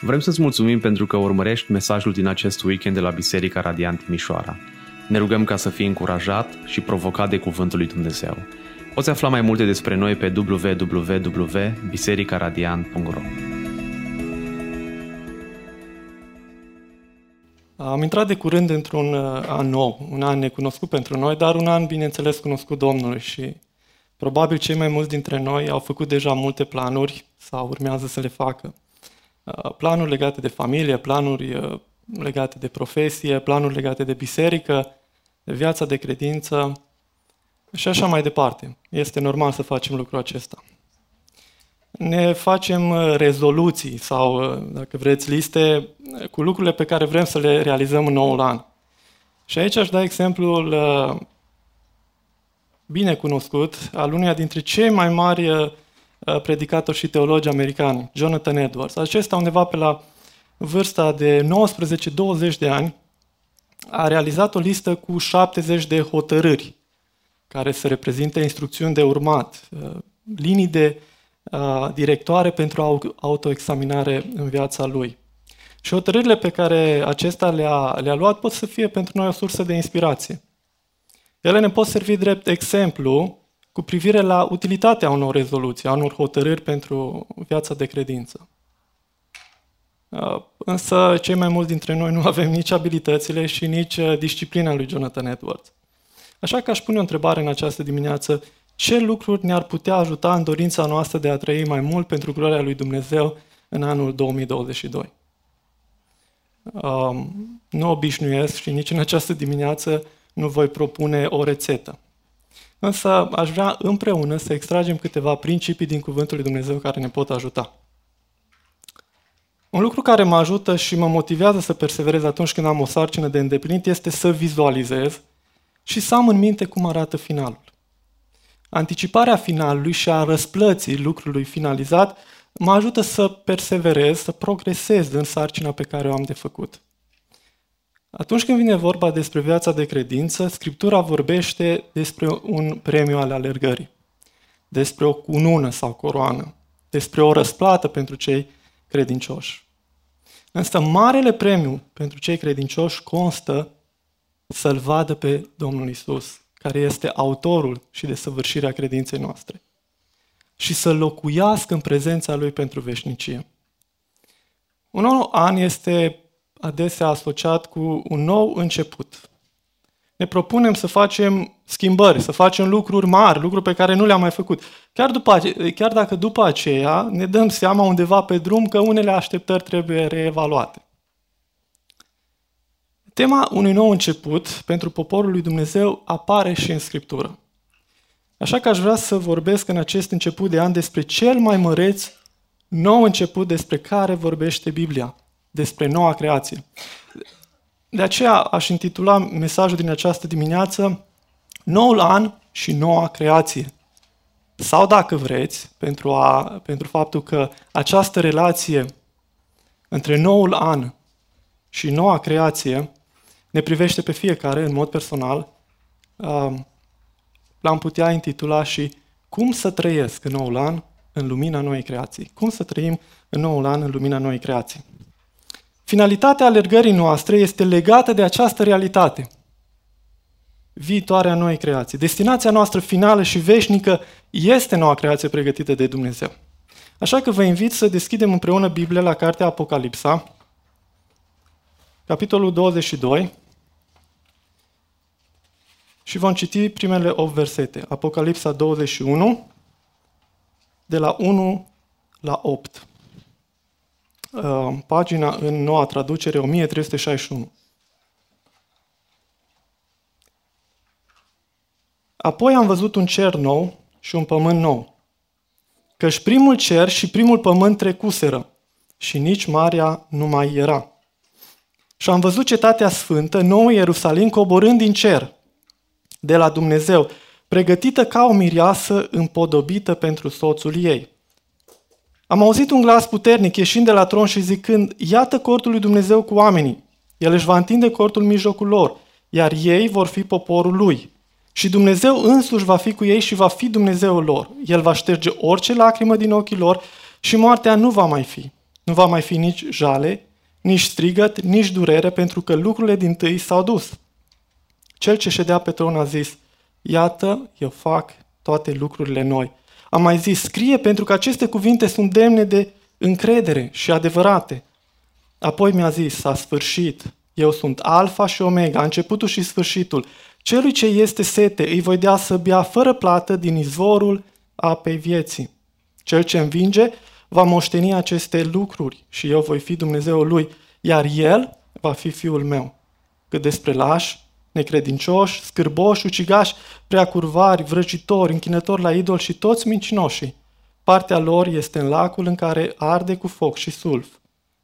Vrem să-ți mulțumim pentru că urmărești mesajul din acest weekend de la Biserica Radiant Timișoara. Ne rugăm ca să fii încurajat și provocat de Cuvântul lui Dumnezeu. Poți afla mai multe despre noi pe www.bisericaradiant.ro Am intrat de curând într-un uh, an nou, un an necunoscut pentru noi, dar un an, bineînțeles, cunoscut Domnului și probabil cei mai mulți dintre noi au făcut deja multe planuri sau urmează să le facă. Uh, planuri legate de familie, planuri uh, legate de profesie, planuri legate de biserică, de viața de credință și așa mai departe. Este normal să facem lucrul acesta. Ne facem uh, rezoluții sau, dacă vreți, liste cu lucrurile pe care vrem să le realizăm în noul an. Și aici aș da exemplul bine cunoscut al uneia dintre cei mai mari Uh, predicator și teologi americani, Jonathan Edwards. Acesta undeva pe la vârsta de 19-20 de ani a realizat o listă cu 70 de hotărâri care să reprezinte instrucțiuni de urmat, uh, linii de uh, directoare pentru autoexaminare în viața lui. Și hotărârile pe care acesta le-a, le-a luat pot să fie pentru noi o sursă de inspirație. Ele ne pot servi drept exemplu cu privire la utilitatea unor rezoluții, a unor hotărâri pentru viața de credință. Uh, însă cei mai mulți dintre noi nu avem nici abilitățile și nici uh, disciplina lui Jonathan Edwards. Așa că aș pune o întrebare în această dimineață. Ce lucruri ne-ar putea ajuta în dorința noastră de a trăi mai mult pentru gloria lui Dumnezeu în anul 2022? Um, nu obișnuiesc și nici în această dimineață nu voi propune o rețetă. Însă aș vrea împreună să extragem câteva principii din Cuvântul lui Dumnezeu care ne pot ajuta. Un lucru care mă ajută și mă motivează să perseverez atunci când am o sarcină de îndeplinit este să vizualizez și să am în minte cum arată finalul. Anticiparea finalului și a răsplății lucrului finalizat mă ajută să perseverez, să progresez în sarcina pe care o am de făcut. Atunci când vine vorba despre viața de credință, Scriptura vorbește despre un premiu al alergării, despre o cunună sau coroană, despre o răsplată pentru cei credincioși. Însă marele premiu pentru cei credincioși constă să-L vadă pe Domnul Isus, care este autorul și desăvârșirea credinței noastre, și să locuiască în prezența Lui pentru veșnicie. Un nou an este adesea asociat cu un nou început. Ne propunem să facem schimbări, să facem lucruri mari, lucruri pe care nu le-am mai făcut. Chiar, după, chiar dacă după aceea ne dăm seama undeva pe drum că unele așteptări trebuie reevaluate. Tema unui nou început pentru poporul lui Dumnezeu apare și în Scriptură. Așa că aș vrea să vorbesc în acest început de an despre cel mai măreț nou început despre care vorbește Biblia – despre noua creație. De aceea aș intitula mesajul din această dimineață Noul an și noua creație. Sau dacă vreți, pentru, a, pentru faptul că această relație între noul an și noua creație ne privește pe fiecare în mod personal, um, l-am putea intitula și Cum să trăiesc în noul an în lumina noii creații. Cum să trăim în noul an în lumina noii creații. Finalitatea alergării noastre este legată de această realitate. Viitoarea noi creații. Destinația noastră finală și veșnică este noua creație pregătită de Dumnezeu. Așa că vă invit să deschidem împreună Biblia la cartea Apocalipsa, capitolul 22, și vom citi primele 8 versete. Apocalipsa 21, de la 1 la 8. Uh, pagina în noua traducere 1361. Apoi am văzut un cer nou și un pământ nou. Căci primul cer și primul pământ trecuseră și nici marea nu mai era. Și am văzut cetatea sfântă, nou Ierusalim, coborând din cer, de la Dumnezeu, pregătită ca o mireasă împodobită pentru soțul ei. Am auzit un glas puternic ieșind de la tron și zicând, iată cortul lui Dumnezeu cu oamenii. El își va întinde cortul în mijlocul lor, iar ei vor fi poporul lui. Și Dumnezeu însuși va fi cu ei și va fi Dumnezeul lor. El va șterge orice lacrimă din ochii lor și moartea nu va mai fi. Nu va mai fi nici jale, nici strigăt, nici durere, pentru că lucrurile din tâi s-au dus. Cel ce ședea pe tron a zis, iată, eu fac toate lucrurile noi. Am mai zis, scrie pentru că aceste cuvinte sunt demne de încredere și adevărate. Apoi mi-a zis, s-a sfârșit, eu sunt alfa și omega, începutul și sfârșitul. Celui ce este sete îi voi dea să bea fără plată din izvorul apei vieții. Cel ce învinge va moșteni aceste lucruri și eu voi fi Dumnezeul lui, iar el va fi fiul meu. Cât despre lași, necredincioși, scârboși, ucigași, preacurvari, vrăjitori, închinători la idol și toți mincinoșii. Partea lor este în lacul în care arde cu foc și sulf,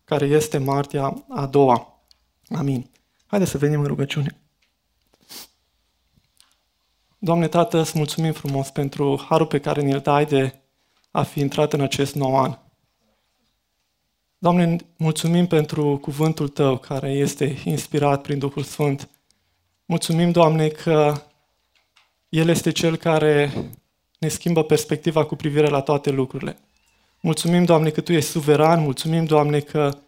care este martia a doua. Amin. Haideți să venim în rugăciune. Doamne Tată, îți mulțumim frumos pentru harul pe care ne-l dai de a fi intrat în acest nou an. Doamne, mulțumim pentru cuvântul Tău care este inspirat prin Duhul Sfânt. Mulțumim, Doamne, că El este Cel care ne schimbă perspectiva cu privire la toate lucrurile. Mulțumim, Doamne, că Tu ești suveran, mulțumim, Doamne, că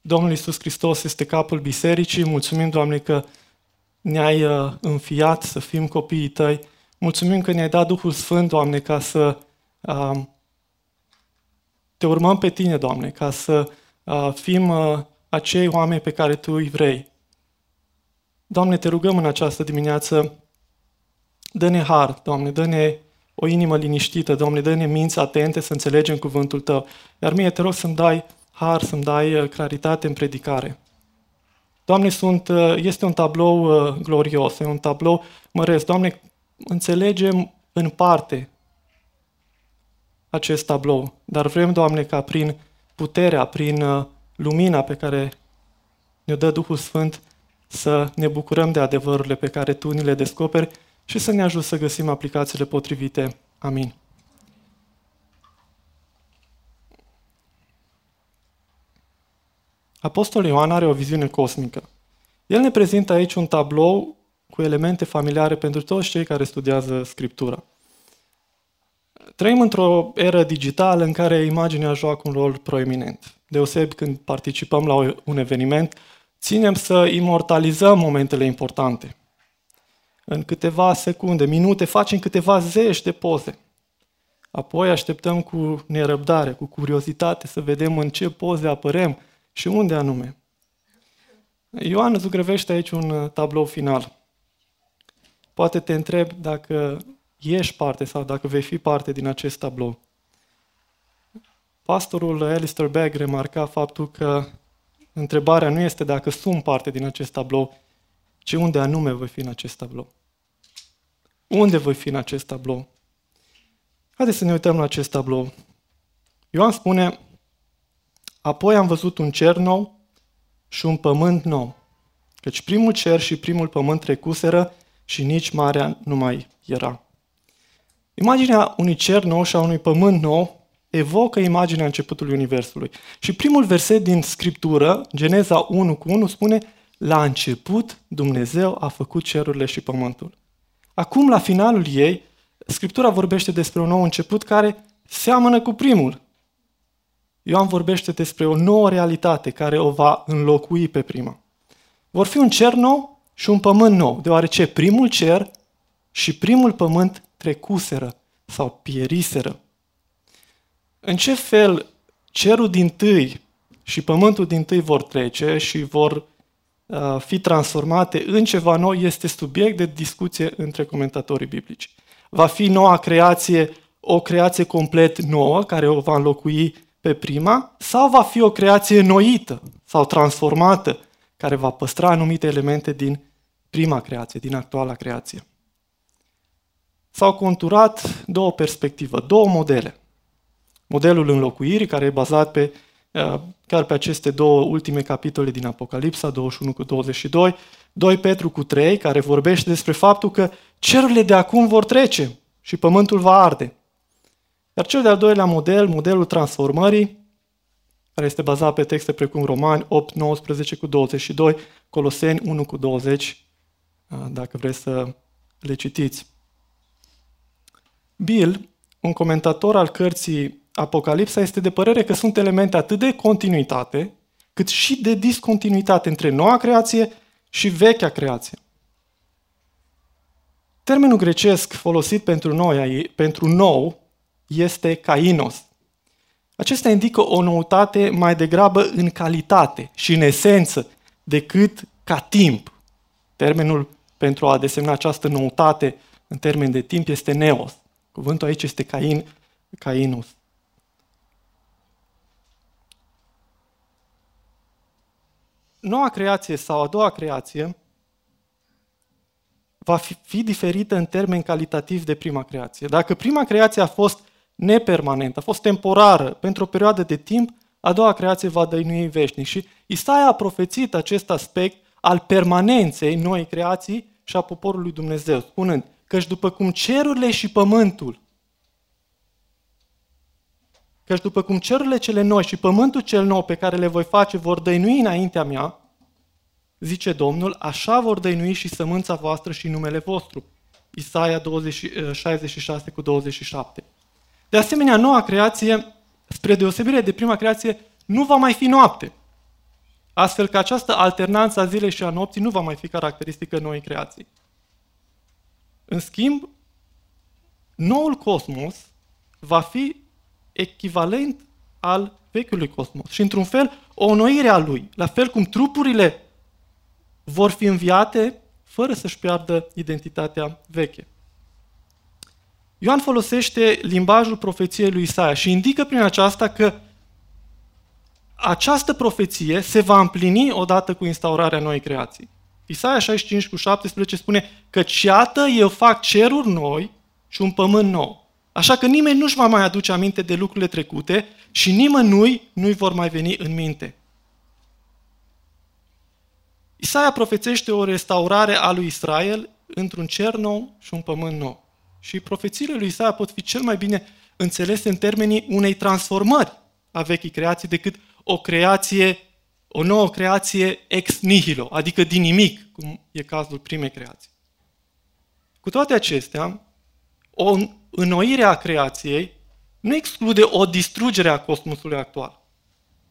Domnul Isus Hristos este capul bisericii, mulțumim, Doamne, că ne-ai uh, înfiat să fim copiii Tăi, mulțumim că ne-ai dat Duhul Sfânt, Doamne, ca să uh, te urmăm pe Tine, Doamne, ca să uh, fim uh, acei oameni pe care Tu îi vrei. Doamne, te rugăm în această dimineață, dă-ne har, Doamne, dă-ne o inimă liniștită, Doamne, dă-ne minți atente să înțelegem cuvântul Tău. Iar mie te rog să-mi dai har, să-mi dai uh, claritate în predicare. Doamne, sunt, uh, este un tablou uh, glorios, e un tablou măresc. Doamne, înțelegem în parte acest tablou, dar vrem, Doamne, ca prin puterea, prin lumina pe care ne dă Duhul Sfânt, să ne bucurăm de adevărurile pe care Tu ni le descoperi și să ne ajut să găsim aplicațiile potrivite. Amin. Apostolul Ioan are o viziune cosmică. El ne prezintă aici un tablou cu elemente familiare pentru toți cei care studiază Scriptura. Trăim într-o eră digitală în care imaginea joacă un rol proeminent. Deosebi când participăm la un eveniment, ținem să imortalizăm momentele importante. În câteva secunde, minute, facem câteva zeci de poze. Apoi așteptăm cu nerăbdare, cu curiozitate să vedem în ce poze apărem și unde anume. Ioan zugrăvește aici un uh, tablou final. Poate te întreb dacă ești parte sau dacă vei fi parte din acest tablou. Pastorul Alistair Begg remarca faptul că întrebarea nu este dacă sunt parte din acest tablou, ci unde anume voi fi în acest tablou. Unde voi fi în acest tablou? Haideți să ne uităm la acest tablou. Ioan spune, apoi am văzut un cer nou și un pământ nou, căci primul cer și primul pământ trecuseră și nici marea nu mai era. Imaginea unui cer nou și a unui pământ nou evocă imaginea începutului Universului. Și primul verset din Scriptură, Geneza 1 cu 1, spune La început Dumnezeu a făcut cerurile și pământul. Acum, la finalul ei, Scriptura vorbește despre un nou început care seamănă cu primul. Ioan vorbește despre o nouă realitate care o va înlocui pe prima. Vor fi un cer nou și un pământ nou, deoarece primul cer și primul pământ trecuseră sau pieriseră. În ce fel cerul din tâi și pământul din tâi vor trece și vor uh, fi transformate în ceva nou este subiect de discuție între comentatorii biblici. Va fi noua creație o creație complet nouă care o va înlocui pe prima sau va fi o creație noită sau transformată care va păstra anumite elemente din prima creație, din actuala creație. S-au conturat două perspective, două modele. Modelul înlocuirii, care e bazat pe, uh, chiar pe aceste două ultime capitole din Apocalipsa, 21 cu 22, 2 Petru cu 3, care vorbește despre faptul că cerurile de acum vor trece și pământul va arde. Iar cel de-al doilea model, modelul transformării, care este bazat pe texte precum Romani 8, 19 cu 22, Coloseni 1 cu 20, dacă vreți să le citiți. Bill, un comentator al cărții Apocalipsa este de părere că sunt elemente atât de continuitate, cât și de discontinuitate între noua creație și vechea creație. Termenul grecesc folosit pentru, noi, pentru nou este kainos. Acesta indică o noutate mai degrabă în calitate și în esență decât ca timp. Termenul pentru a desemna această noutate în termen de timp este neos. Cuvântul aici este cain, cainus. Noua creație sau a doua creație va fi, fi diferită în termeni calitativ de prima creație. Dacă prima creație a fost nepermanentă, a fost temporară pentru o perioadă de timp, a doua creație va dăinui veșnic. Și Isaia a profețit acest aspect al permanenței noii creații și a poporului Dumnezeu, spunând căci după cum cerurile și pământul, căci după cum cerurile cele noi și pământul cel nou pe care le voi face vor dăinui înaintea mea, zice Domnul, așa vor dăinui și sămânța voastră și numele vostru. Isaia 20, 66 cu 27. De asemenea, noua creație, spre deosebire de prima creație, nu va mai fi noapte. Astfel că această alternanță a zilei și a nopții nu va mai fi caracteristică noii creații. În schimb, noul cosmos va fi echivalent al vechiului cosmos și, într-un fel, o onoire a lui, la fel cum trupurile vor fi înviate fără să-și piardă identitatea veche. Ioan folosește limbajul profeției lui Isaia și indică prin aceasta că această profeție se va împlini odată cu instaurarea noii creații. Isaia 65 cu 17 spune că iată eu fac ceruri noi și un pământ nou. Așa că nimeni nu-și va mai aduce aminte de lucrurile trecute și nimănui nu-i vor mai veni în minte. Isaia profețește o restaurare a lui Israel într-un cer nou și un pământ nou. Și profețiile lui Isaia pot fi cel mai bine înțelese în termenii unei transformări a vechii creații decât o creație, o nouă creație ex nihilo, adică din nimic, cum e cazul primei creații. Cu toate acestea, o înnoire a creației nu exclude o distrugere a cosmosului actual.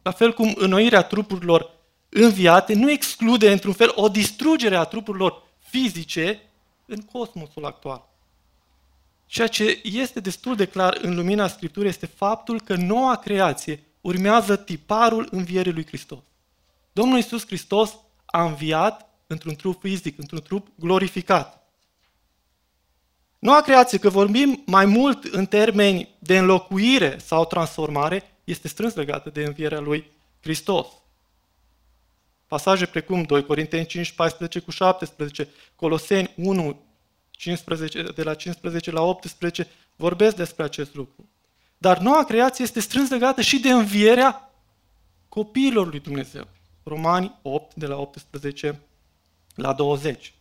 La fel cum înnoirea trupurilor înviate nu exclude, într-un fel, o distrugere a trupurilor fizice în cosmosul actual. Ceea ce este destul de clar în lumina Scripturii este faptul că noua creație urmează tiparul învierii lui Hristos. Domnul Iisus Hristos a înviat într-un trup fizic, într-un trup glorificat. Noua creație, că vorbim mai mult în termeni de înlocuire sau transformare, este strâns legată de învierea lui Hristos. Pasaje precum 2 Corinteni 5, 14 cu 17, Coloseni 1, 15, de la 15 la 18, vorbesc despre acest lucru. Dar noua creație este strâns legată și de învierea copiilor lui Dumnezeu. Romani 8, de la 18 la 20.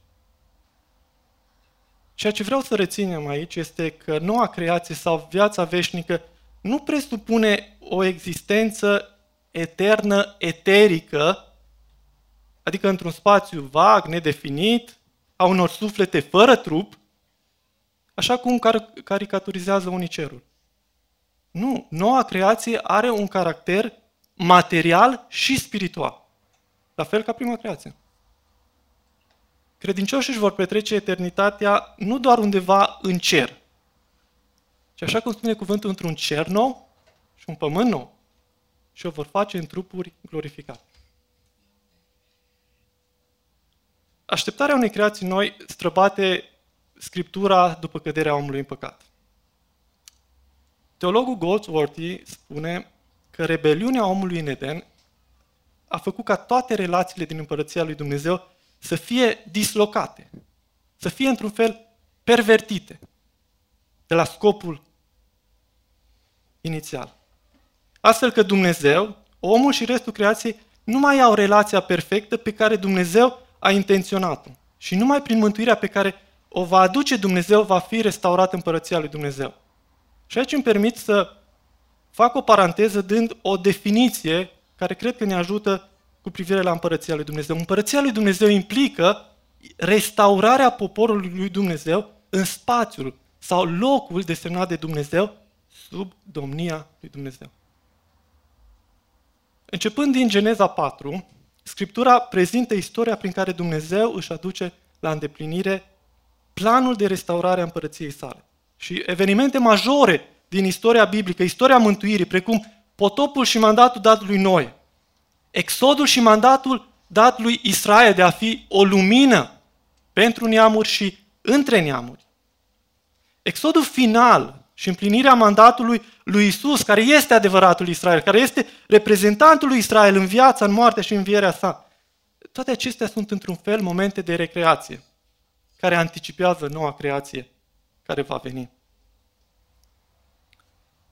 Ceea ce vreau să reținem aici este că noua creație sau viața veșnică nu presupune o existență eternă, eterică, adică într-un spațiu vag, nedefinit, a unor suflete fără trup, așa cum car- caricaturizează unii cerul. Nu, noua creație are un caracter material și spiritual. La fel ca prima creație. Credincioșii își vor petrece eternitatea nu doar undeva în cer, ci așa cum spune cuvântul, într-un cer nou și un pământ nou. Și o vor face în trupuri glorificate. Așteptarea unei creații noi străbate Scriptura după căderea omului în păcat. Teologul Goldsworthy spune că rebeliunea omului în Eden a făcut ca toate relațiile din împărăția lui Dumnezeu să fie dislocate, să fie într-un fel pervertite de la scopul inițial. Astfel că Dumnezeu, omul și restul creației nu mai au relația perfectă pe care Dumnezeu a intenționat-o. Și numai prin mântuirea pe care o va aduce Dumnezeu va fi restaurată împărăția lui Dumnezeu. Și aici îmi permit să fac o paranteză dând o definiție care cred că ne ajută cu privire la împărăția lui Dumnezeu. Împărăția lui Dumnezeu implică restaurarea poporului lui Dumnezeu în spațiul sau locul desemnat de Dumnezeu sub domnia lui Dumnezeu. Începând din Geneza 4, Scriptura prezintă istoria prin care Dumnezeu își aduce la îndeplinire planul de restaurare a împărăției sale. Și evenimente majore din istoria biblică, istoria mântuirii, precum potopul și mandatul dat lui Noe, exodul și mandatul dat lui Israel de a fi o lumină pentru neamuri și între neamuri. Exodul final și împlinirea mandatului lui Isus, care este adevăratul Israel, care este reprezentantul lui Israel în viața, în moartea și în învierea sa. Toate acestea sunt într-un fel momente de recreație, care anticipează noua creație care va veni.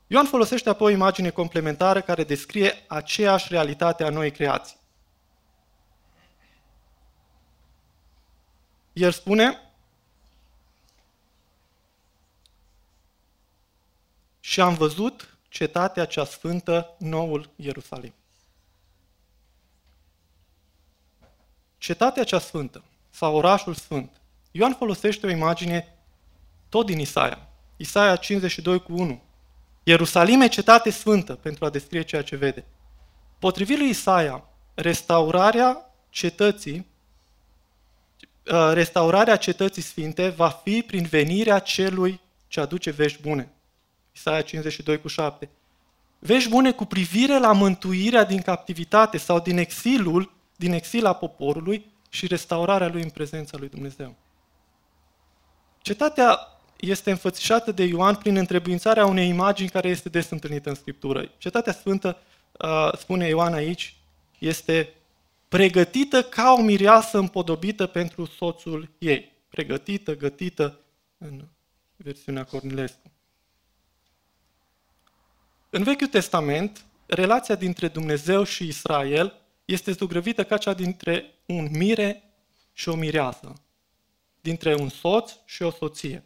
Ioan folosește apoi o imagine complementară care descrie aceeași realitate a noii creații. El spune, și am văzut cetatea cea sfântă, noul Ierusalim. Cetatea cea sfântă, sau orașul sfânt. Ioan folosește o imagine tot din Isaia. Isaia 52 cu 1. Ierusalim e cetate sfântă pentru a descrie ceea ce vede. Potrivit lui Isaia, restaurarea cetății uh, restaurarea cetății sfinte va fi prin venirea celui ce aduce vești bune. Isaia 52 cu 7. Vești bune cu privire la mântuirea din captivitate sau din exilul, din exil a poporului și restaurarea lui în prezența lui Dumnezeu. Cetatea este înfățișată de Ioan prin întrebuințarea unei imagini care este des întâlnită în Scriptură. Cetatea Sfântă, spune Ioan aici, este pregătită ca o mireasă împodobită pentru soțul ei. Pregătită, gătită în versiunea Cornilescu. În Vechiul Testament, relația dintre Dumnezeu și Israel este zugrăvită ca cea dintre un mire și o mireasă, dintre un soț și o soție.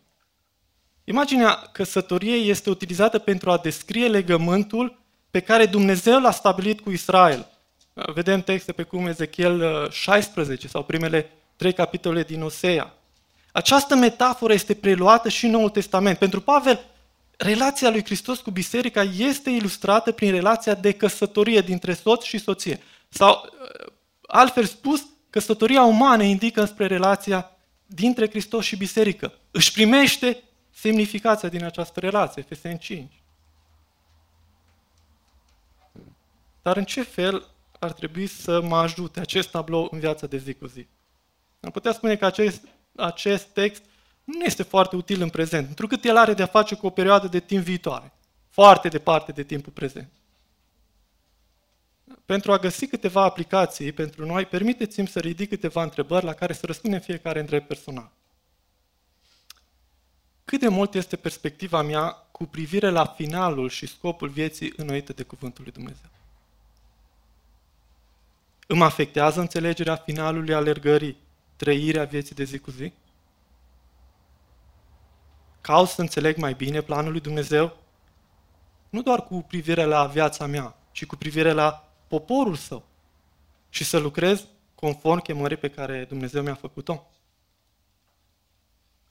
Imaginea căsătoriei este utilizată pentru a descrie legământul pe care Dumnezeu l-a stabilit cu Israel. Vedem texte pe cum Ezechiel 16 uh, sau primele trei capitole din Osea. Această metaforă este preluată și în Noul Testament. Pentru Pavel, relația lui Hristos cu biserica este ilustrată prin relația de căsătorie dintre soț și soție. Sau, uh, altfel spus, căsătoria umană indică spre relația dintre Hristos și biserică. Își primește semnificația din această relație, Efeseni 5. Dar în ce fel ar trebui să mă ajute acest tablou în viața de zi cu zi? Am putea spune că acest, acest text nu este foarte util în prezent, pentru că el are de-a face cu o perioadă de timp viitoare, foarte departe de timpul prezent. Pentru a găsi câteva aplicații pentru noi, permiteți-mi să ridic câteva întrebări la care să răspundem fiecare în drept personal. Cât de mult este perspectiva mea cu privire la finalul și scopul vieții înnoite de Cuvântul lui Dumnezeu? Îmi afectează înțelegerea finalului alergării, trăirea vieții de zi cu zi? Caut să înțeleg mai bine planul lui Dumnezeu? Nu doar cu privire la viața mea, ci cu privire la poporul său. Și să lucrez conform chemării pe care Dumnezeu mi-a făcut-o.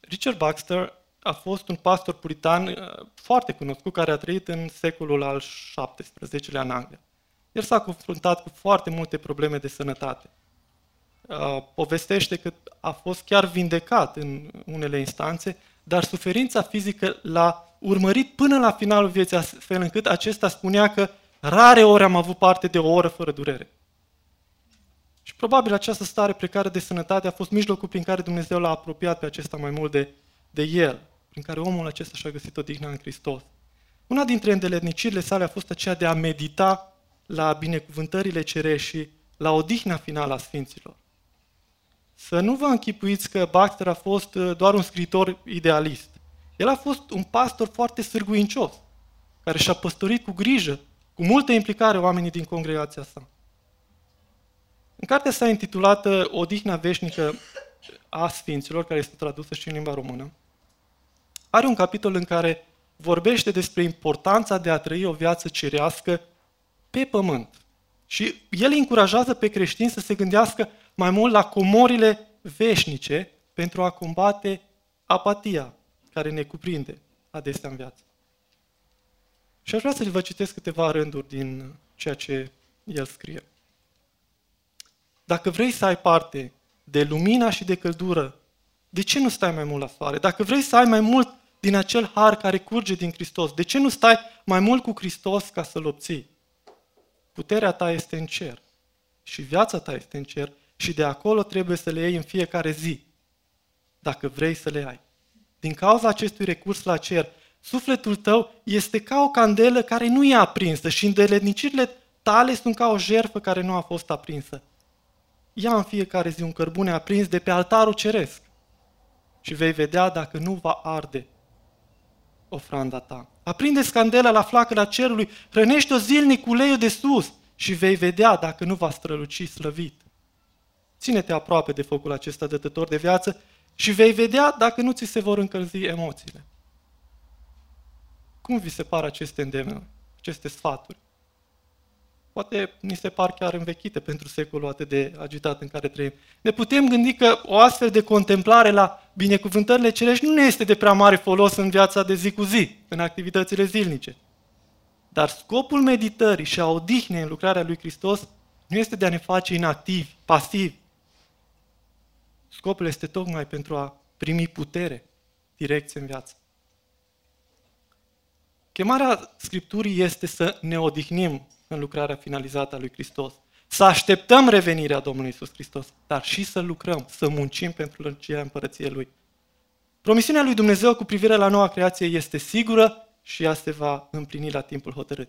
Richard Baxter a fost un pastor puritan uh, foarte cunoscut care a trăit în secolul al XVII-lea în Anglia. El s-a confruntat cu foarte multe probleme de sănătate. Uh, povestește că a fost chiar vindecat în unele instanțe, dar suferința fizică l-a urmărit până la finalul vieții, astfel încât acesta spunea că rare ori am avut parte de o oră fără durere. Și probabil această stare precară de sănătate a fost mijlocul prin care Dumnezeu l-a apropiat pe acesta mai mult de, de el prin care omul acesta și-a găsit odihna în Hristos. Una dintre îndeletnicirile sale a fost aceea de a medita la binecuvântările cerești și la odihna finală a Sfinților. Să nu vă închipuiți că Baxter a fost uh, doar un scriitor idealist. El a fost un pastor foarte sârguincios, care și-a păstorit cu grijă, cu multă implicare oamenii din congregația sa. În cartea sa intitulată Odihna veșnică a Sfinților, care este tradusă și în limba română, are un capitol în care vorbește despre importanța de a trăi o viață cerească pe pământ. Și el încurajează pe creștini să se gândească mai mult la comorile veșnice pentru a combate apatia care ne cuprinde adesea în viață. Și aș vrea să vă citesc câteva rânduri din ceea ce el scrie. Dacă vrei să ai parte de lumina și de căldură, de ce nu stai mai mult la soare? Dacă vrei să ai mai mult din acel har care curge din Hristos, de ce nu stai mai mult cu Hristos ca să-L obții? Puterea ta este în cer și viața ta este în cer și de acolo trebuie să le iei în fiecare zi, dacă vrei să le ai. Din cauza acestui recurs la cer, sufletul tău este ca o candelă care nu e aprinsă și îndeletnicirile tale sunt ca o jerfă care nu a fost aprinsă. Ia în fiecare zi un cărbune aprins de pe altarul ceresc și vei vedea dacă nu va arde ofranda ta. Aprinde scandela la flacăra cerului, hrănește-o zilnic cu uleiul de sus și vei vedea dacă nu va străluci slăvit. Ține-te aproape de focul acesta dătător de viață și vei vedea dacă nu ți se vor încălzi emoțiile. Cum vi se par aceste îndemnuri, aceste sfaturi? Poate ni se par chiar învechite pentru secolul atât de agitat în care trăim. Ne putem gândi că o astfel de contemplare la binecuvântările cerești nu ne este de prea mare folos în viața de zi cu zi, în activitățile zilnice. Dar scopul meditării și a odihnei în lucrarea lui Hristos nu este de a ne face inactivi, pasivi. Scopul este tocmai pentru a primi putere, direcție în viață. Chemarea Scripturii este să ne odihnim în lucrarea finalizată a lui Hristos. Să așteptăm revenirea Domnului Isus Hristos, dar și să lucrăm, să muncim pentru lărgirea împărăției Lui. Promisiunea lui Dumnezeu cu privire la noua creație este sigură și ea se va împlini la timpul hotărât.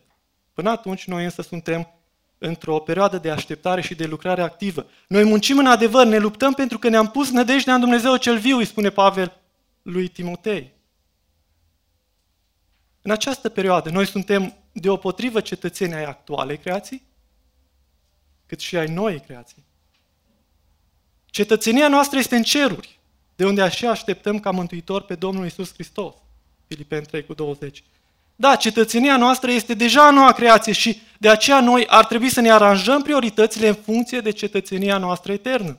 Până atunci, noi însă suntem într-o perioadă de așteptare și de lucrare activă. Noi muncim în adevăr, ne luptăm pentru că ne-am pus nădejdea în Dumnezeu cel viu, îi spune Pavel lui Timotei. În această perioadă, noi suntem deopotrivă cetățenii ai actualei creații, cât și ai noi creații. Cetățenia noastră este în ceruri, de unde așa așteptăm ca mântuitor pe Domnul Isus Hristos. Filipeni 3 cu 20. Da, cetățenia noastră este deja noua creație și de aceea noi ar trebui să ne aranjăm prioritățile în funcție de cetățenia noastră eternă.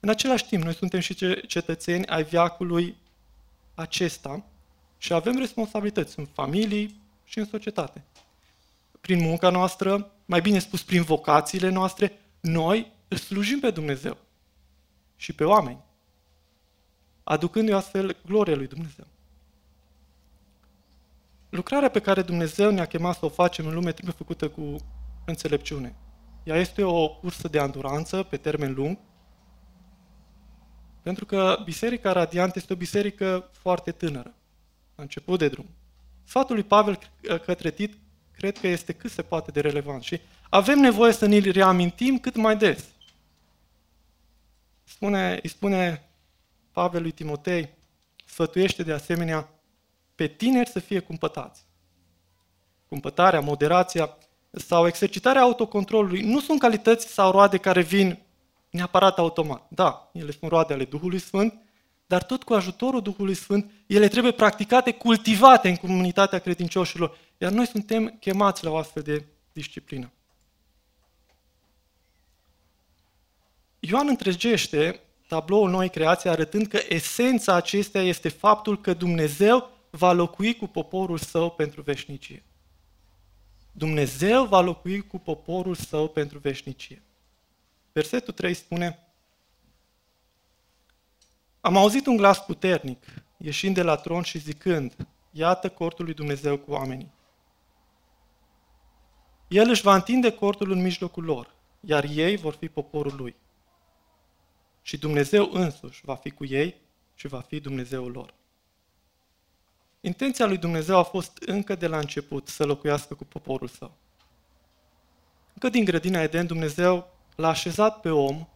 În același timp, noi suntem și cetățeni ai viacului acesta și avem responsabilități în familii și în societate. Prin munca noastră, mai bine spus prin vocațiile noastre, noi îl slujim pe Dumnezeu și pe oameni, aducându-i astfel gloria lui Dumnezeu. Lucrarea pe care Dumnezeu ne-a chemat să o facem în lume trebuie făcută cu înțelepciune. Ea este o cursă de anduranță pe termen lung, pentru că Biserica Radiant este o biserică foarte tânără, a început de drum. Sfatul lui Pavel către Tit cred că este cât se poate de relevant și avem nevoie să ne-l reamintim cât mai des. Spune, îi spune Pavel lui Timotei, sfătuiește de asemenea pe tineri să fie cumpătați. Cumpătarea, moderația sau exercitarea autocontrolului nu sunt calități sau roade care vin neapărat automat. Da, ele sunt roade ale Duhului Sfânt, dar tot cu ajutorul Duhului Sfânt, ele trebuie practicate, cultivate în comunitatea credincioșilor, iar noi suntem chemați la o astfel de disciplină. Ioan întregește tabloul noi creații arătând că esența acesteia este faptul că Dumnezeu va locui cu poporul său pentru veșnicie. Dumnezeu va locui cu poporul său pentru veșnicie. Versetul 3 spune, Am auzit un glas puternic, ieșind de la tron și zicând, Iată cortul lui Dumnezeu cu oamenii. El își va întinde cortul în mijlocul lor, iar ei vor fi poporul lui. Și Dumnezeu însuși va fi cu ei și va fi Dumnezeul lor. Intenția lui Dumnezeu a fost încă de la început să locuiască cu poporul său. Încă din grădina Eden, Dumnezeu l-a așezat pe om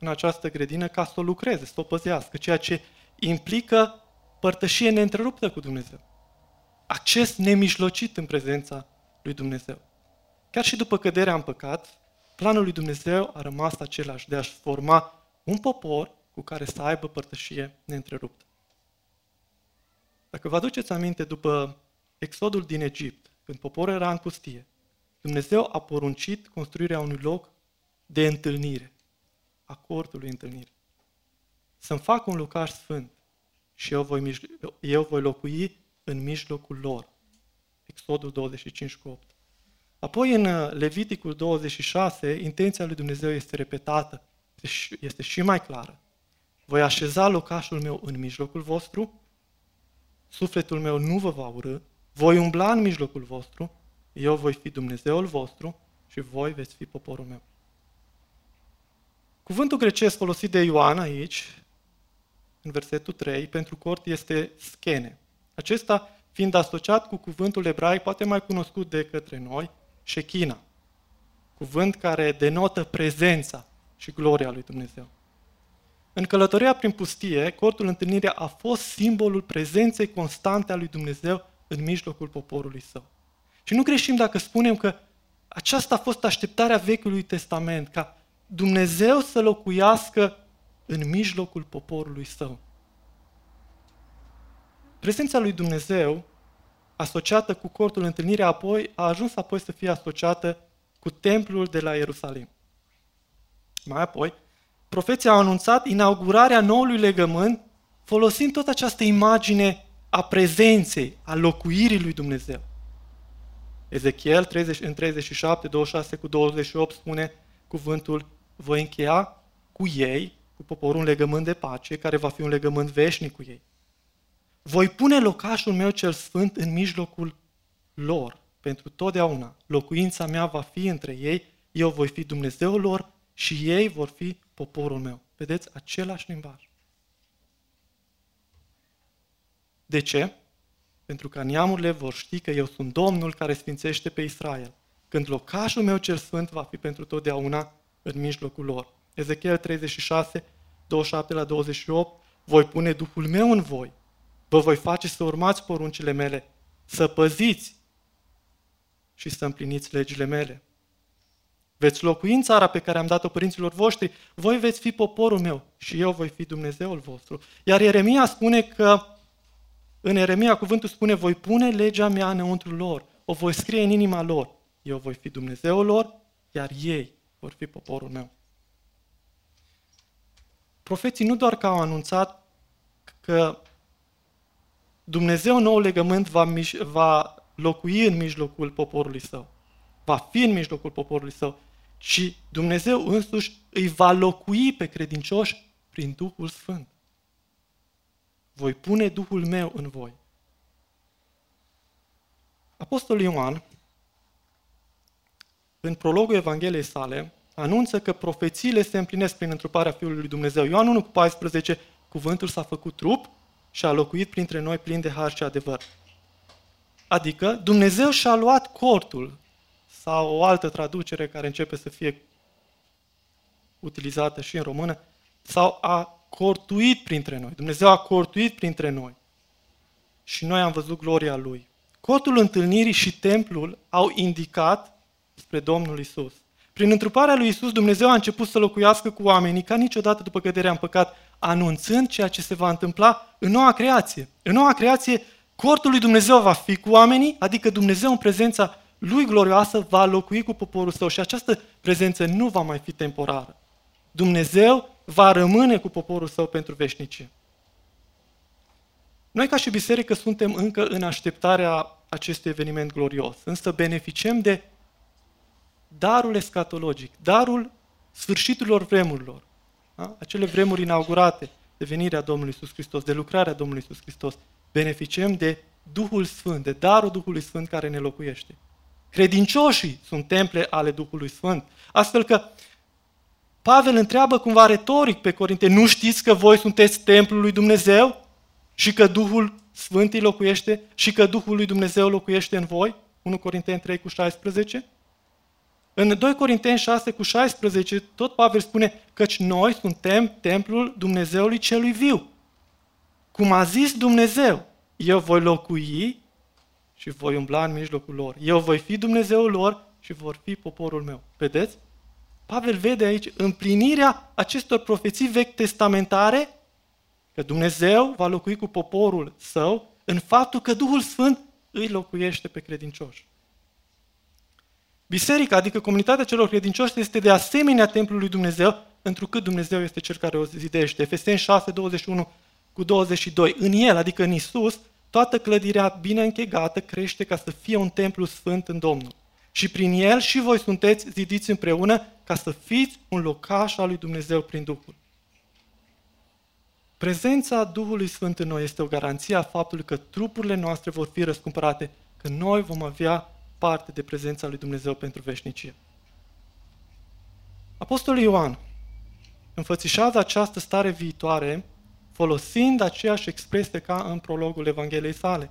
în această grădină ca să o lucreze, să o păzească, ceea ce implică părtășie neîntreruptă cu Dumnezeu. Acces nemijlocit în prezența lui Dumnezeu. Chiar și după căderea în păcat, planul lui Dumnezeu a rămas același de a-și forma un popor cu care să aibă părtășie neîntreruptă. Dacă vă aduceți aminte, după exodul din Egipt, când poporul era în pustie, Dumnezeu a poruncit construirea unui loc de întâlnire, acordului întâlnire. Să-mi fac un locaș sfânt și eu voi, eu voi locui în mijlocul lor, Exodul 25 cu 8. Apoi în uh, Leviticul 26, intenția lui Dumnezeu este repetată, este și mai clară. Voi așeza locașul meu în mijlocul vostru, sufletul meu nu vă va urâ, voi umbla în mijlocul vostru, eu voi fi Dumnezeul vostru și voi veți fi poporul meu. Cuvântul grecesc folosit de Ioan aici, în versetul 3, pentru cort este schene. Acesta fiind asociat cu cuvântul ebraic, poate mai cunoscut de către noi, Shechina, cuvânt care denotă prezența și gloria lui Dumnezeu. În călătoria prin pustie, cortul întâlnirea a fost simbolul prezenței constante a lui Dumnezeu în mijlocul poporului său. Și nu greșim dacă spunem că aceasta a fost așteptarea Vechiului Testament, ca Dumnezeu să locuiască în mijlocul poporului său. Prezența lui Dumnezeu, asociată cu cortul întâlnirea, apoi a ajuns apoi să fie asociată cu templul de la Ierusalim. Mai apoi, profeții au anunțat inaugurarea noului legământ folosind tot această imagine a prezenței, a locuirii lui Dumnezeu. Ezechiel 30, în 37, 26 cu 28 spune cuvântul voi încheia cu ei, cu poporul, un legământ de pace, care va fi un legământ veșnic cu ei. Voi pune locașul meu cel sfânt în mijlocul lor, pentru totdeauna. Locuința mea va fi între ei, eu voi fi Dumnezeul lor și ei vor fi poporul meu. Vedeți? Același limbaj. De ce? Pentru că neamurile vor ști că eu sunt Domnul care sfințește pe Israel. Când locașul meu cel sfânt va fi pentru totdeauna în mijlocul lor. Ezechiel 36, 27 la 28, voi pune Duhul meu în voi, vă voi face să urmați poruncile mele, să păziți și să împliniți legile mele. Veți locui în țara pe care am dat-o părinților voștri, voi veți fi poporul meu și eu voi fi Dumnezeul vostru. Iar Ieremia spune că, în Ieremia cuvântul spune, voi pune legea mea înăuntru lor, o voi scrie în inima lor. Eu voi fi Dumnezeul lor, iar ei vor fi poporul meu. Profeții nu doar că au anunțat că Dumnezeu nou legământ va, va locui în mijlocul poporului său, va fi în mijlocul poporului său, ci Dumnezeu însuși îi va locui pe credincioși prin Duhul Sfânt. Voi pune Duhul meu în voi. Apostolul Ioan în prologul Evangheliei sale, anunță că profețiile se împlinesc prin întruparea Fiului lui Dumnezeu. Ioan 1 cu 14, cuvântul s-a făcut trup și a locuit printre noi plin de har și adevăr. Adică Dumnezeu și-a luat cortul, sau o altă traducere care începe să fie utilizată și în română, sau a cortuit printre noi. Dumnezeu a cortuit printre noi. Și noi am văzut gloria Lui. Cortul întâlnirii și templul au indicat spre Domnul Isus. Prin întruparea lui Isus, Dumnezeu a început să locuiască cu oamenii ca niciodată după căderea în păcat, anunțând ceea ce se va întâmpla în noua creație. În noua creație, cortul lui Dumnezeu va fi cu oamenii, adică Dumnezeu în prezența lui glorioasă va locui cu poporul său și această prezență nu va mai fi temporară. Dumnezeu va rămâne cu poporul său pentru veșnicie. Noi ca și biserică suntem încă în așteptarea acestui eveniment glorios, însă beneficiem de darul escatologic, darul sfârșiturilor vremurilor, da? acele vremuri inaugurate de venirea Domnului Isus Hristos, de lucrarea Domnului Isus Hristos, beneficiem de Duhul Sfânt, de darul Duhului Sfânt care ne locuiește. Credincioșii sunt temple ale Duhului Sfânt. Astfel că Pavel întreabă cumva retoric pe Corinte, nu știți că voi sunteți templul lui Dumnezeu și că Duhul Sfânt îi locuiește și că Duhul lui Dumnezeu locuiește în voi? 1 Corinteni 3 cu 16? În 2 Corinteni 6 cu 16, tot Pavel spune căci noi suntem templul Dumnezeului celui viu. Cum a zis Dumnezeu, eu voi locui și voi umbla în mijlocul lor. Eu voi fi Dumnezeul lor și vor fi poporul meu. Vedeți? Pavel vede aici împlinirea acestor profeții vechi testamentare, că Dumnezeu va locui cu poporul său, în faptul că Duhul Sfânt îi locuiește pe credincioși. Biserica, adică comunitatea celor credincioși, este de asemenea templul lui Dumnezeu, întrucât Dumnezeu este Cel care o zidește. Efeseni 6, 21 cu 22. În El, adică în Isus, toată clădirea bine închegată crește ca să fie un templu sfânt în Domnul. Și prin el și voi sunteți zidiți împreună ca să fiți un locaș al lui Dumnezeu prin Duhul. Prezența Duhului Sfânt în noi este o garanție a faptului că trupurile noastre vor fi răscumpărate, că noi vom avea parte de prezența lui Dumnezeu pentru veșnicie. Apostolul Ioan înfățișează această stare viitoare folosind aceeași expresie ca în prologul Evangheliei sale.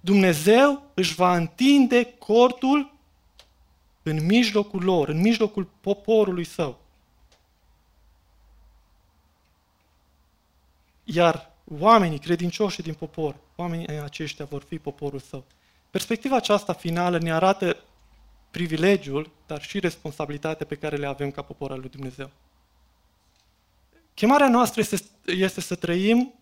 Dumnezeu își va întinde cortul în mijlocul lor, în mijlocul poporului său. Iar oamenii credincioși din popor, oamenii aceștia vor fi poporul său. Perspectiva aceasta finală ne arată privilegiul, dar și responsabilitatea pe care le avem ca popor al lui Dumnezeu. Chemarea noastră este, este să trăim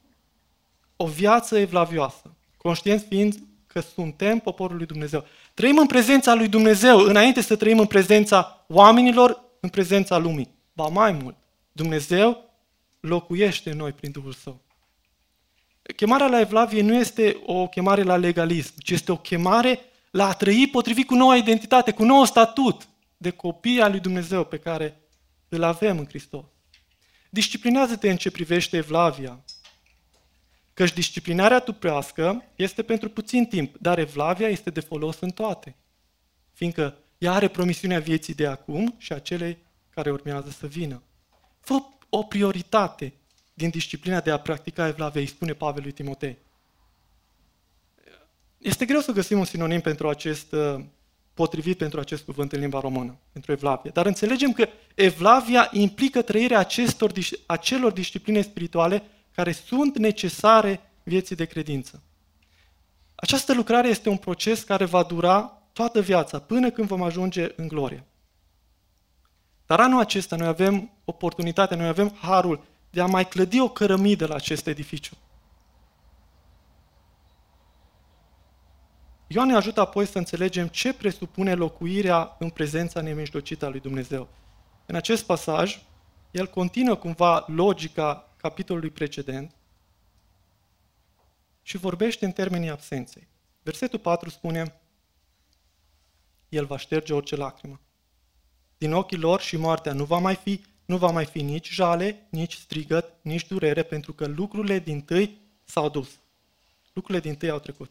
o viață evlavioasă, conștienți fiind că suntem poporul lui Dumnezeu. Trăim în prezența lui Dumnezeu, înainte să trăim în prezența oamenilor, în prezența lumii. Ba mai mult, Dumnezeu locuiește în noi prin Duhul Său. Chemarea la Evlavie nu este o chemare la legalism, ci este o chemare la a trăi potrivit cu noua identitate, cu nou statut de copii al lui Dumnezeu pe care îl avem în Hristos. Disciplinează-te în ce privește Evlavia, căci disciplinarea tuprească este pentru puțin timp, dar Evlavia este de folos în toate, fiindcă ea are promisiunea vieții de acum și a celei care urmează să vină. Fă o prioritate din disciplina de a practica Evlavia, îi spune Pavel lui Timotei. Este greu să găsim un sinonim pentru acest, uh, potrivit pentru acest cuvânt în limba română, pentru Evlavia. Dar înțelegem că Evlavia implică trăirea acestor, acelor discipline spirituale care sunt necesare vieții de credință. Această lucrare este un proces care va dura toată viața, până când vom ajunge în glorie. Dar anul acesta noi avem oportunitatea, noi avem harul de a mai clădi o cărămidă la acest edificiu. Ioan ne ajută apoi să înțelegem ce presupune locuirea în prezența nemijlocită a lui Dumnezeu. În acest pasaj, el continuă cumva logica capitolului precedent și vorbește în termenii absenței. Versetul 4 spune, El va șterge orice lacrimă. Din ochii lor și moartea nu va mai fi, nu va mai fi nici jale, nici strigăt, nici durere, pentru că lucrurile din tâi s-au dus. Lucrurile din tâi au trecut.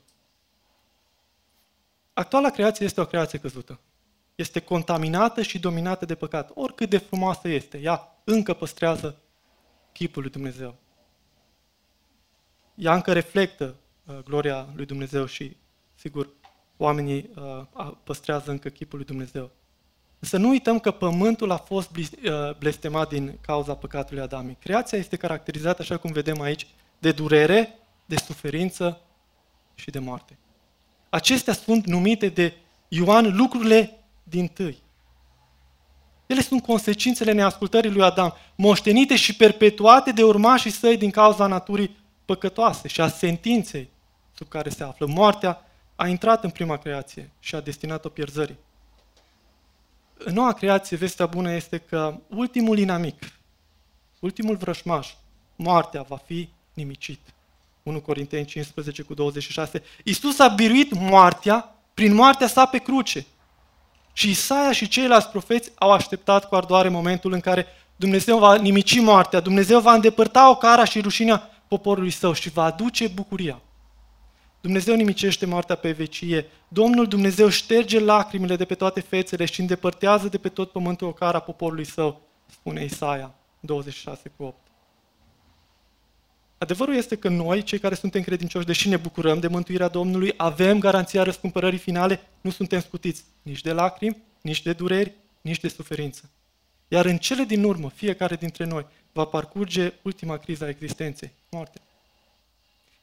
Actuala creație este o creație căzută. Este contaminată și dominată de păcat. Oricât de frumoasă este, ea încă păstrează chipul lui Dumnezeu. Ea încă reflectă uh, gloria lui Dumnezeu și, sigur, oamenii uh, păstrează încă chipul lui Dumnezeu. Să nu uităm că pământul a fost uh, blestemat din cauza păcatului adamic. Creația este caracterizată, așa cum vedem aici, de durere, de suferință și de moarte. Acestea sunt numite de Ioan lucrurile din tâi. Ele sunt consecințele neascultării lui Adam, moștenite și perpetuate de urmașii săi din cauza naturii păcătoase și a sentinței sub care se află. Moartea a intrat în prima creație și a destinat-o pierzării. În noua creație, vestea bună este că ultimul inamic, ultimul vrășmaș, moartea, va fi nimicit. 1 Corinteni 15 cu 26. Iisus a biruit moartea prin moartea sa pe cruce. Și Isaia și ceilalți profeți au așteptat cu ardoare momentul în care Dumnezeu va nimici moartea, Dumnezeu va îndepărta o cara și rușinea poporului său și va aduce bucuria. Dumnezeu nimicește moartea pe vecie. Domnul Dumnezeu șterge lacrimile de pe toate fețele și îndepărtează de pe tot pământul o cara poporului său, spune Isaia 26 cu 8. Adevărul este că noi, cei care suntem credincioși, deși ne bucurăm de mântuirea Domnului, avem garanția răscumpărării finale, nu suntem scutiți nici de lacrimi, nici de dureri, nici de suferință. Iar în cele din urmă, fiecare dintre noi va parcurge ultima criză a existenței, moartea.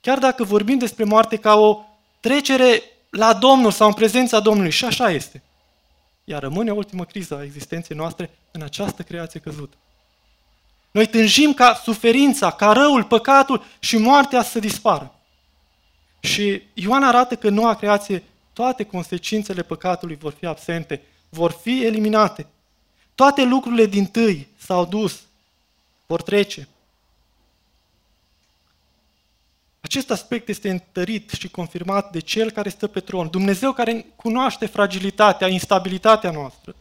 Chiar dacă vorbim despre moarte ca o trecere la Domnul sau în prezența Domnului, și așa este. Iar rămâne ultima criză a existenței noastre în această creație căzută. Noi tânjim ca suferința, ca răul, păcatul și moartea să dispară. Și Ioan arată că în noua creație toate consecințele păcatului vor fi absente, vor fi eliminate. Toate lucrurile din tâi s-au dus, vor trece. Acest aspect este întărit și confirmat de Cel care stă pe tron. Dumnezeu care cunoaște fragilitatea, instabilitatea noastră.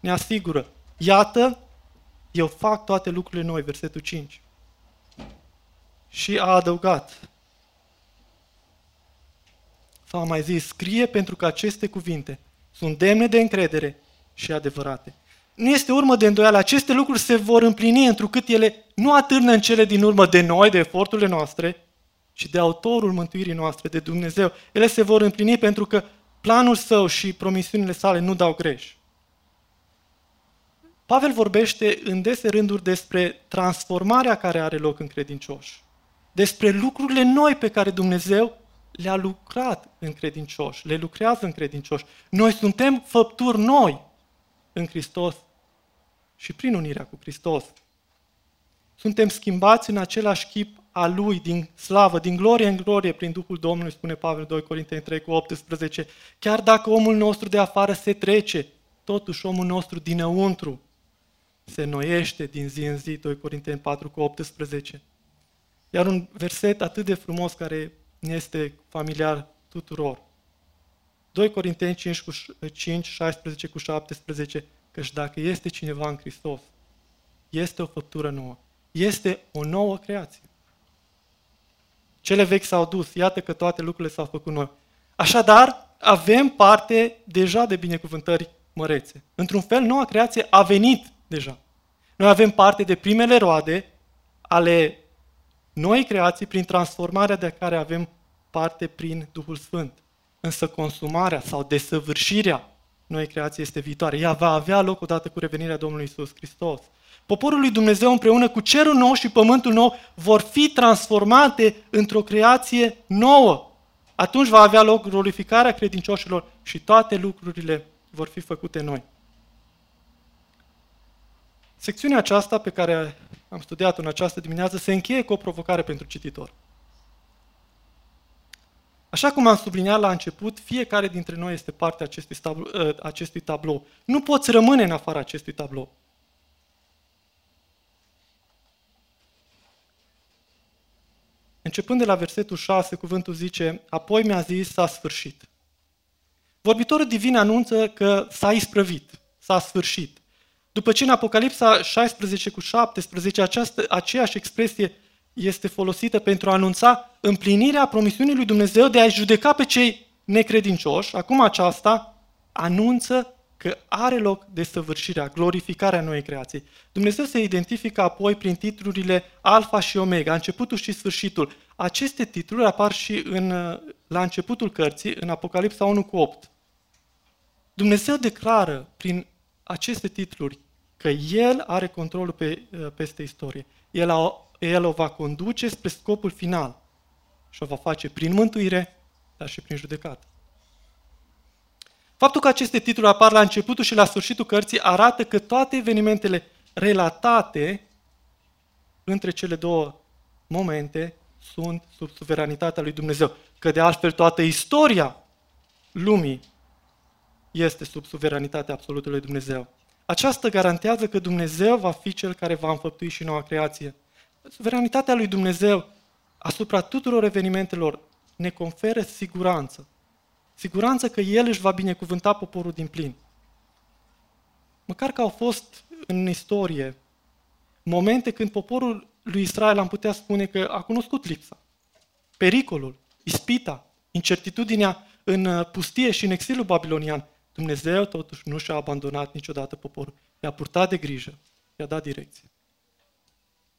Ne asigură, iată, eu fac toate lucrurile noi, versetul 5. Și a adăugat, sau a mai zis, scrie pentru că aceste cuvinte sunt demne de încredere și adevărate. Nu este urmă de îndoială, aceste lucruri se vor împlini întrucât ele nu atârnă în cele din urmă de noi, de eforturile noastre, ci de autorul mântuirii noastre, de Dumnezeu. Ele se vor împlini pentru că planul său și promisiunile sale nu dau greș. Pavel vorbește în dese rânduri despre transformarea care are loc în credincioși, despre lucrurile noi pe care Dumnezeu le-a lucrat în credincioși, le lucrează în credincioși. Noi suntem făpturi noi în Hristos și prin unirea cu Hristos. Suntem schimbați în același chip a Lui, din slavă, din glorie în glorie, prin Duhul Domnului, spune Pavel 2 Corinteni 3 cu 18. Chiar dacă omul nostru de afară se trece, totuși omul nostru dinăuntru se noiește din zi în zi, 2 Corinteni 4 cu 18. Iar un verset atât de frumos care ne este familiar tuturor. 2 Corinteni 5, cu 5, 16 cu 17, căci dacă este cineva în Hristos, este o făptură nouă, este o nouă creație. Cele vechi s-au dus, iată că toate lucrurile s-au făcut noi. Așadar, avem parte deja de binecuvântări mărețe. Într-un fel, noua creație a venit deja. Noi avem parte de primele roade ale noi creații prin transformarea de care avem parte prin Duhul Sfânt. Însă consumarea sau desăvârșirea noi creații este viitoare. Ea va avea loc odată cu revenirea Domnului Isus Hristos. Poporul lui Dumnezeu împreună cu cerul nou și pământul nou vor fi transformate într-o creație nouă. Atunci va avea loc glorificarea credincioșilor și toate lucrurile vor fi făcute noi. Secțiunea aceasta pe care am studiat-o în această dimineață se încheie cu o provocare pentru cititor. Așa cum am subliniat la început, fiecare dintre noi este parte acestui tablou. Ă, acestui tablou. Nu poți rămâne în afara acestui tablou. Începând de la versetul 6, cuvântul zice, apoi mi-a zis, s-a sfârșit. Vorbitorul divin anunță că s-a isprăvit, s-a sfârșit. După ce în Apocalipsa 16 cu 17, această, aceeași expresie este folosită pentru a anunța împlinirea promisiunii lui Dumnezeu de a-i judeca pe cei necredincioși, acum aceasta anunță că are loc desăvârșirea, glorificarea noii creații. Dumnezeu se identifică apoi prin titlurile Alfa și Omega, începutul și sfârșitul. Aceste titluri apar și în, la începutul cărții, în Apocalipsa 1 cu 8. Dumnezeu declară prin aceste titluri că El are controlul pe, peste istorie. El, a, El o va conduce spre scopul final și o va face prin mântuire, dar și prin judecată. Faptul că aceste titluri apar la începutul și la sfârșitul cărții arată că toate evenimentele relatate între cele două momente sunt sub suveranitatea lui Dumnezeu. Că de altfel toată istoria lumii este sub suveranitatea absolută lui Dumnezeu. Aceasta garantează că Dumnezeu va fi cel care va înfăptui și noua creație. Suveranitatea lui Dumnezeu asupra tuturor evenimentelor ne conferă siguranță. Siguranță că El își va binecuvânta poporul din plin. Măcar că au fost în istorie momente când poporul lui Israel am putea spune că a cunoscut lipsa, pericolul, ispita, incertitudinea în uh, pustie și în exilul babilonian. Dumnezeu totuși nu și-a abandonat niciodată poporul. I-a purtat de grijă, i-a dat direcție.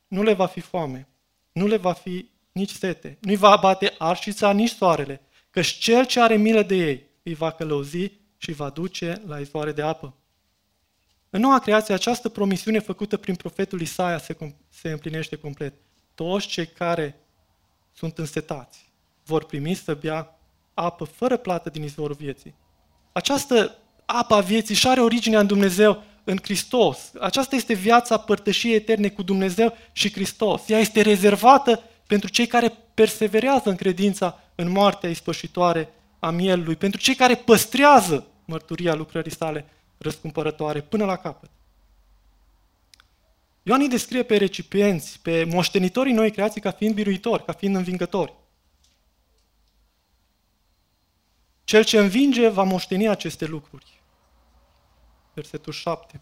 Nu le va fi foame, nu le va fi nici sete, nu-i va abate arșița, nici soarele, căci cel ce are milă de ei îi va călăuzi și îi va duce la izvoare de apă. În noua creație, această promisiune făcută prin profetul Isaia se, se împlinește complet. Toți cei care sunt însetați vor primi să bea apă fără plată din izvorul vieții. Această apă a vieții și are originea în Dumnezeu, în Hristos. Aceasta este viața părtășiei eterne cu Dumnezeu și Hristos. Ea este rezervată pentru cei care perseverează în credința în moartea ispășitoare a mielului, pentru cei care păstrează mărturia lucrării sale răscumpărătoare până la capăt. Ioan îi descrie pe recipienți, pe moștenitorii noi creații ca fiind biruitori, ca fiind învingători. Cel ce învinge va moșteni aceste lucruri. Versetul 7.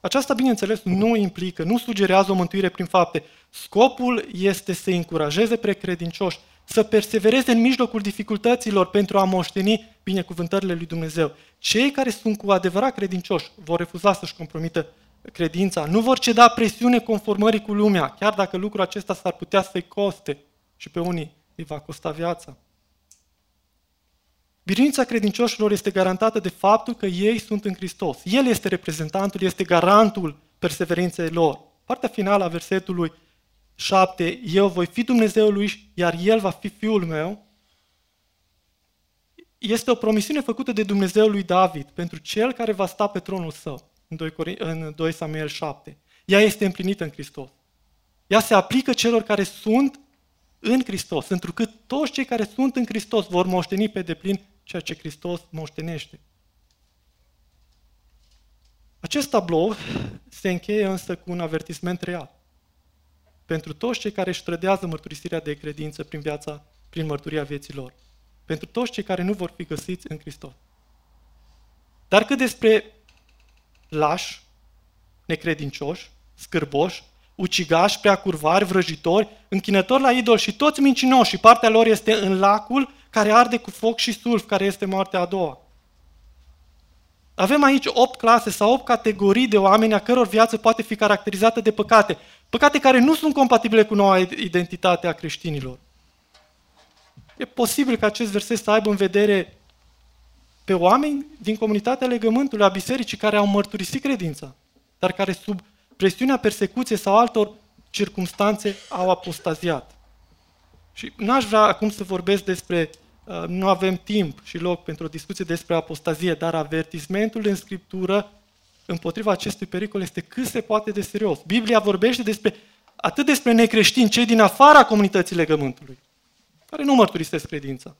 Aceasta, bineînțeles, nu implică, nu sugerează o mântuire prin fapte. Scopul este să încurajeze pe credincioși să persevereze în mijlocul dificultăților pentru a moșteni binecuvântările lui Dumnezeu. Cei care sunt cu adevărat credincioși vor refuza să-și compromită credința, nu vor ceda presiune conformării cu lumea, chiar dacă lucrul acesta s-ar putea să-i coste și pe unii îi va costa viața. Biruința credincioșilor este garantată de faptul că ei sunt în Hristos. El este reprezentantul, este garantul perseverinței lor. Partea finală a versetului 7, eu voi fi Dumnezeul lui, iar el va fi fiul meu, este o promisiune făcută de Dumnezeul lui David pentru cel care va sta pe tronul său, în 2, în 2 Samuel 7. Ea este împlinită în Hristos. Ea se aplică celor care sunt în Hristos, întrucât toți cei care sunt în Hristos vor moșteni pe deplin ceea ce Hristos moștenește. Acest tablou se încheie însă cu un avertisment real. Pentru toți cei care își trădează mărturisirea de credință prin viața, prin mărturia vieților. Pentru toți cei care nu vor fi găsiți în Hristos. Dar cât despre lași, necredincioși, scârboși, ucigași, prea curvari, vrăjitori, închinători la idol și toți mincinoși și partea lor este în lacul care arde cu foc și sulf, care este moartea a doua. Avem aici opt clase sau opt categorii de oameni a căror viață poate fi caracterizată de păcate. Păcate care nu sunt compatibile cu noua identitate a creștinilor. E posibil ca acest verset să aibă în vedere pe oameni din comunitatea legământului, a bisericii, care au mărturisit credința, dar care sub presiunea persecuției sau altor circumstanțe au apostaziat. Și n-aș vrea acum să vorbesc despre, uh, nu avem timp și loc pentru o discuție despre apostazie, dar avertismentul în Scriptură împotriva acestui pericol este cât se poate de serios. Biblia vorbește despre, atât despre necreștini, cei din afara comunității legământului, care nu mărturisesc credința,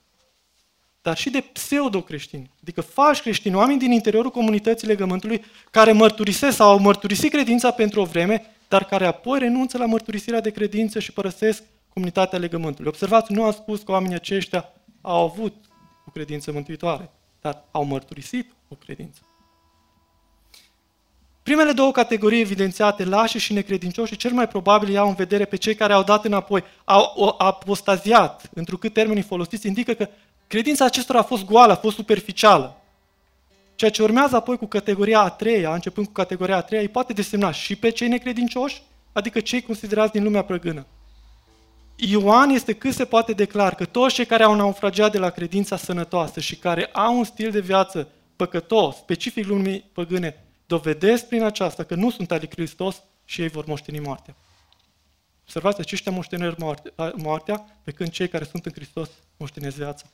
dar și de pseudo-creștini, adică falși creștini, oameni din interiorul comunității legământului care mărturisesc sau au mărturisit credința pentru o vreme, dar care apoi renunță la mărturisirea de credință și părăsesc comunitatea legământului. Observați, nu am spus că oamenii aceștia au avut o credință mântuitoare, dar au mărturisit o credință. Primele două categorii evidențiate, lași și necredincioși, cel mai probabil iau în vedere pe cei care au dat înapoi, au apostaziat, întrucât termenii folosiți indică că credința acestora a fost goală, a fost superficială. Ceea ce urmează apoi cu categoria a treia, începând cu categoria a treia, îi poate desemna și pe cei necredincioși, adică cei considerați din lumea prăgână. Ioan este cât se poate declar că toți cei care au naufragiat de la credința sănătoasă și care au un stil de viață păcătos, specific lumii păgâne, dovedesc prin aceasta că nu sunt ale Hristos și ei vor moșteni moartea. Observați, aceștia moștenesc moartea, pe când cei care sunt în Hristos moștenesc viața.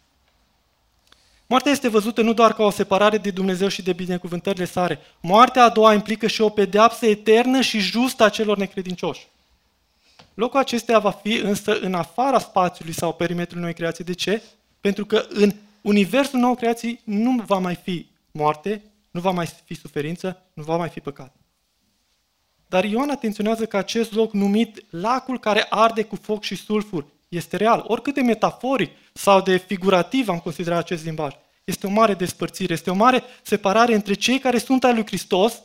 Moartea este văzută nu doar ca o separare de Dumnezeu și de binecuvântările sale. Moartea a doua implică și o pedeapsă eternă și justă a celor necredincioși. Locul acesteia va fi însă în afara spațiului sau perimetrului noi creații. De ce? Pentru că în universul nou creații nu va mai fi moarte, nu va mai fi suferință, nu va mai fi păcat. Dar Ioan atenționează că acest loc numit lacul care arde cu foc și sulfur este real. Oricât de metaforic sau de figurativ am considerat acest limbaj, este o mare despărțire, este o mare separare între cei care sunt al lui Hristos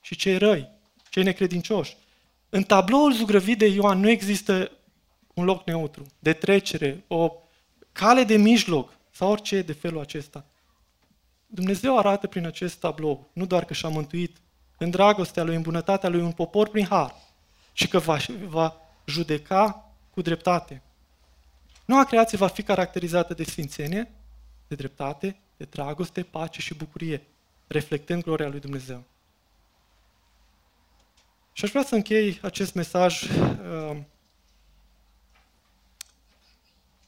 și cei răi, cei necredincioși. În tabloul zugrăvit de Ioan nu există un loc neutru, de trecere, o cale de mijloc sau orice de felul acesta. Dumnezeu arată prin acest tablou nu doar că și-a mântuit în dragostea lui, în bunătatea lui un popor prin har, și că va, va judeca cu dreptate. Noua creație va fi caracterizată de sfințenie, de dreptate, de dragoste, pace și bucurie, reflectând gloria lui Dumnezeu. Și aș vrea să închei acest mesaj uh,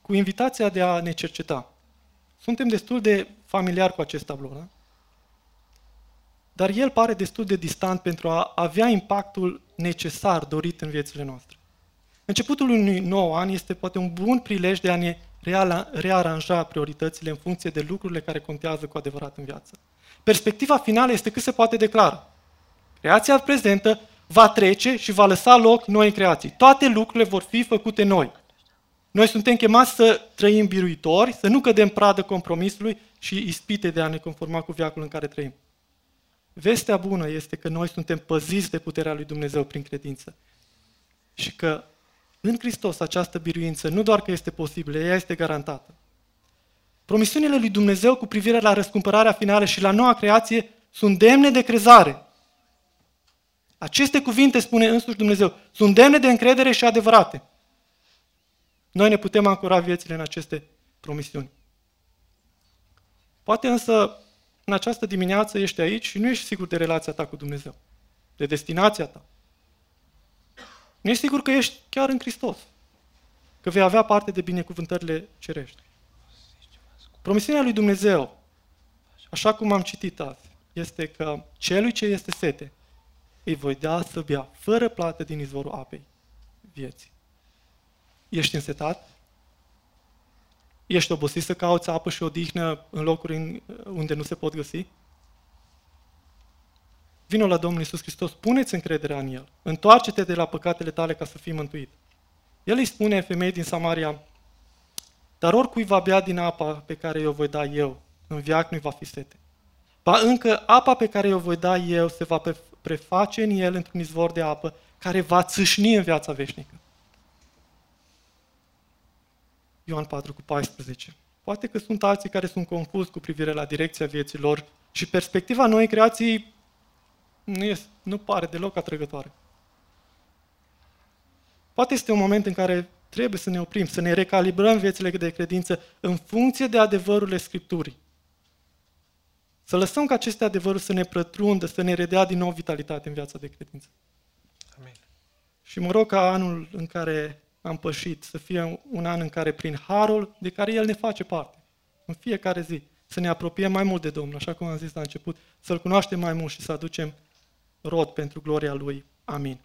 cu invitația de a ne cerceta. Suntem destul de familiari cu acest tablou, da? Dar el pare destul de distant pentru a avea impactul necesar dorit în viețile noastre. Începutul unui nou an este poate un bun prilej de a ne rearanja prioritățile în funcție de lucrurile care contează cu adevărat în viață. Perspectiva finală este cât se poate declara. Creația prezentă va trece și va lăsa loc noi creații. Toate lucrurile vor fi făcute noi. Noi suntem chemați să trăim biruitori, să nu cădem pradă compromisului și ispite de a ne conforma cu viacul în care trăim. Vestea bună este că noi suntem păziți de puterea lui Dumnezeu prin credință. Și că în Hristos această biruință nu doar că este posibilă, ea este garantată. Promisiunile lui Dumnezeu cu privire la răscumpărarea finală și la noua creație sunt demne de crezare. Aceste cuvinte, spune însuși Dumnezeu, sunt demne de încredere și adevărate. Noi ne putem ancora viețile în aceste promisiuni. Poate însă în această dimineață ești aici și nu ești sigur de relația ta cu Dumnezeu, de destinația ta. Nu ești sigur că ești chiar în Hristos, că vei avea parte de binecuvântările cerești. Promisiunea lui Dumnezeu, așa cum am citit azi, este că celui ce este sete, îi voi da să bea fără plată din izvorul apei vieții. Ești însetat? Ești obosit să cauți apă și odihnă în locuri unde nu se pot găsi? Vino la Domnul Isus Hristos, puneți încrederea în El. Întoarce-te de la păcatele tale ca să fii mântuit. El îi spune femeii din Samaria, dar oricui va bea din apa pe care eu voi da eu, în viac nu-i va fi sete. Ba încă apa pe care eu voi da eu se va preface în el într-un izvor de apă care va țâșni în viața veșnică. Ioan 4 cu 14. Poate că sunt alții care sunt confuzi cu privire la direcția vieților și perspectiva noi creații nu, este, nu pare deloc atrăgătoare. Poate este un moment în care trebuie să ne oprim, să ne recalibrăm viețile de credință în funcție de adevărurile Scripturii. Să lăsăm ca aceste adevăruri să ne prătrundă, să ne redea din nou vitalitate în viața de credință. Amin. Și mă rog ca anul în care am pășit să fie un an în care prin harul de care El ne face parte, în fiecare zi, să ne apropiem mai mult de Domnul, așa cum am zis la început, să-L cunoaștem mai mult și să aducem rod pentru gloria Lui. Amin.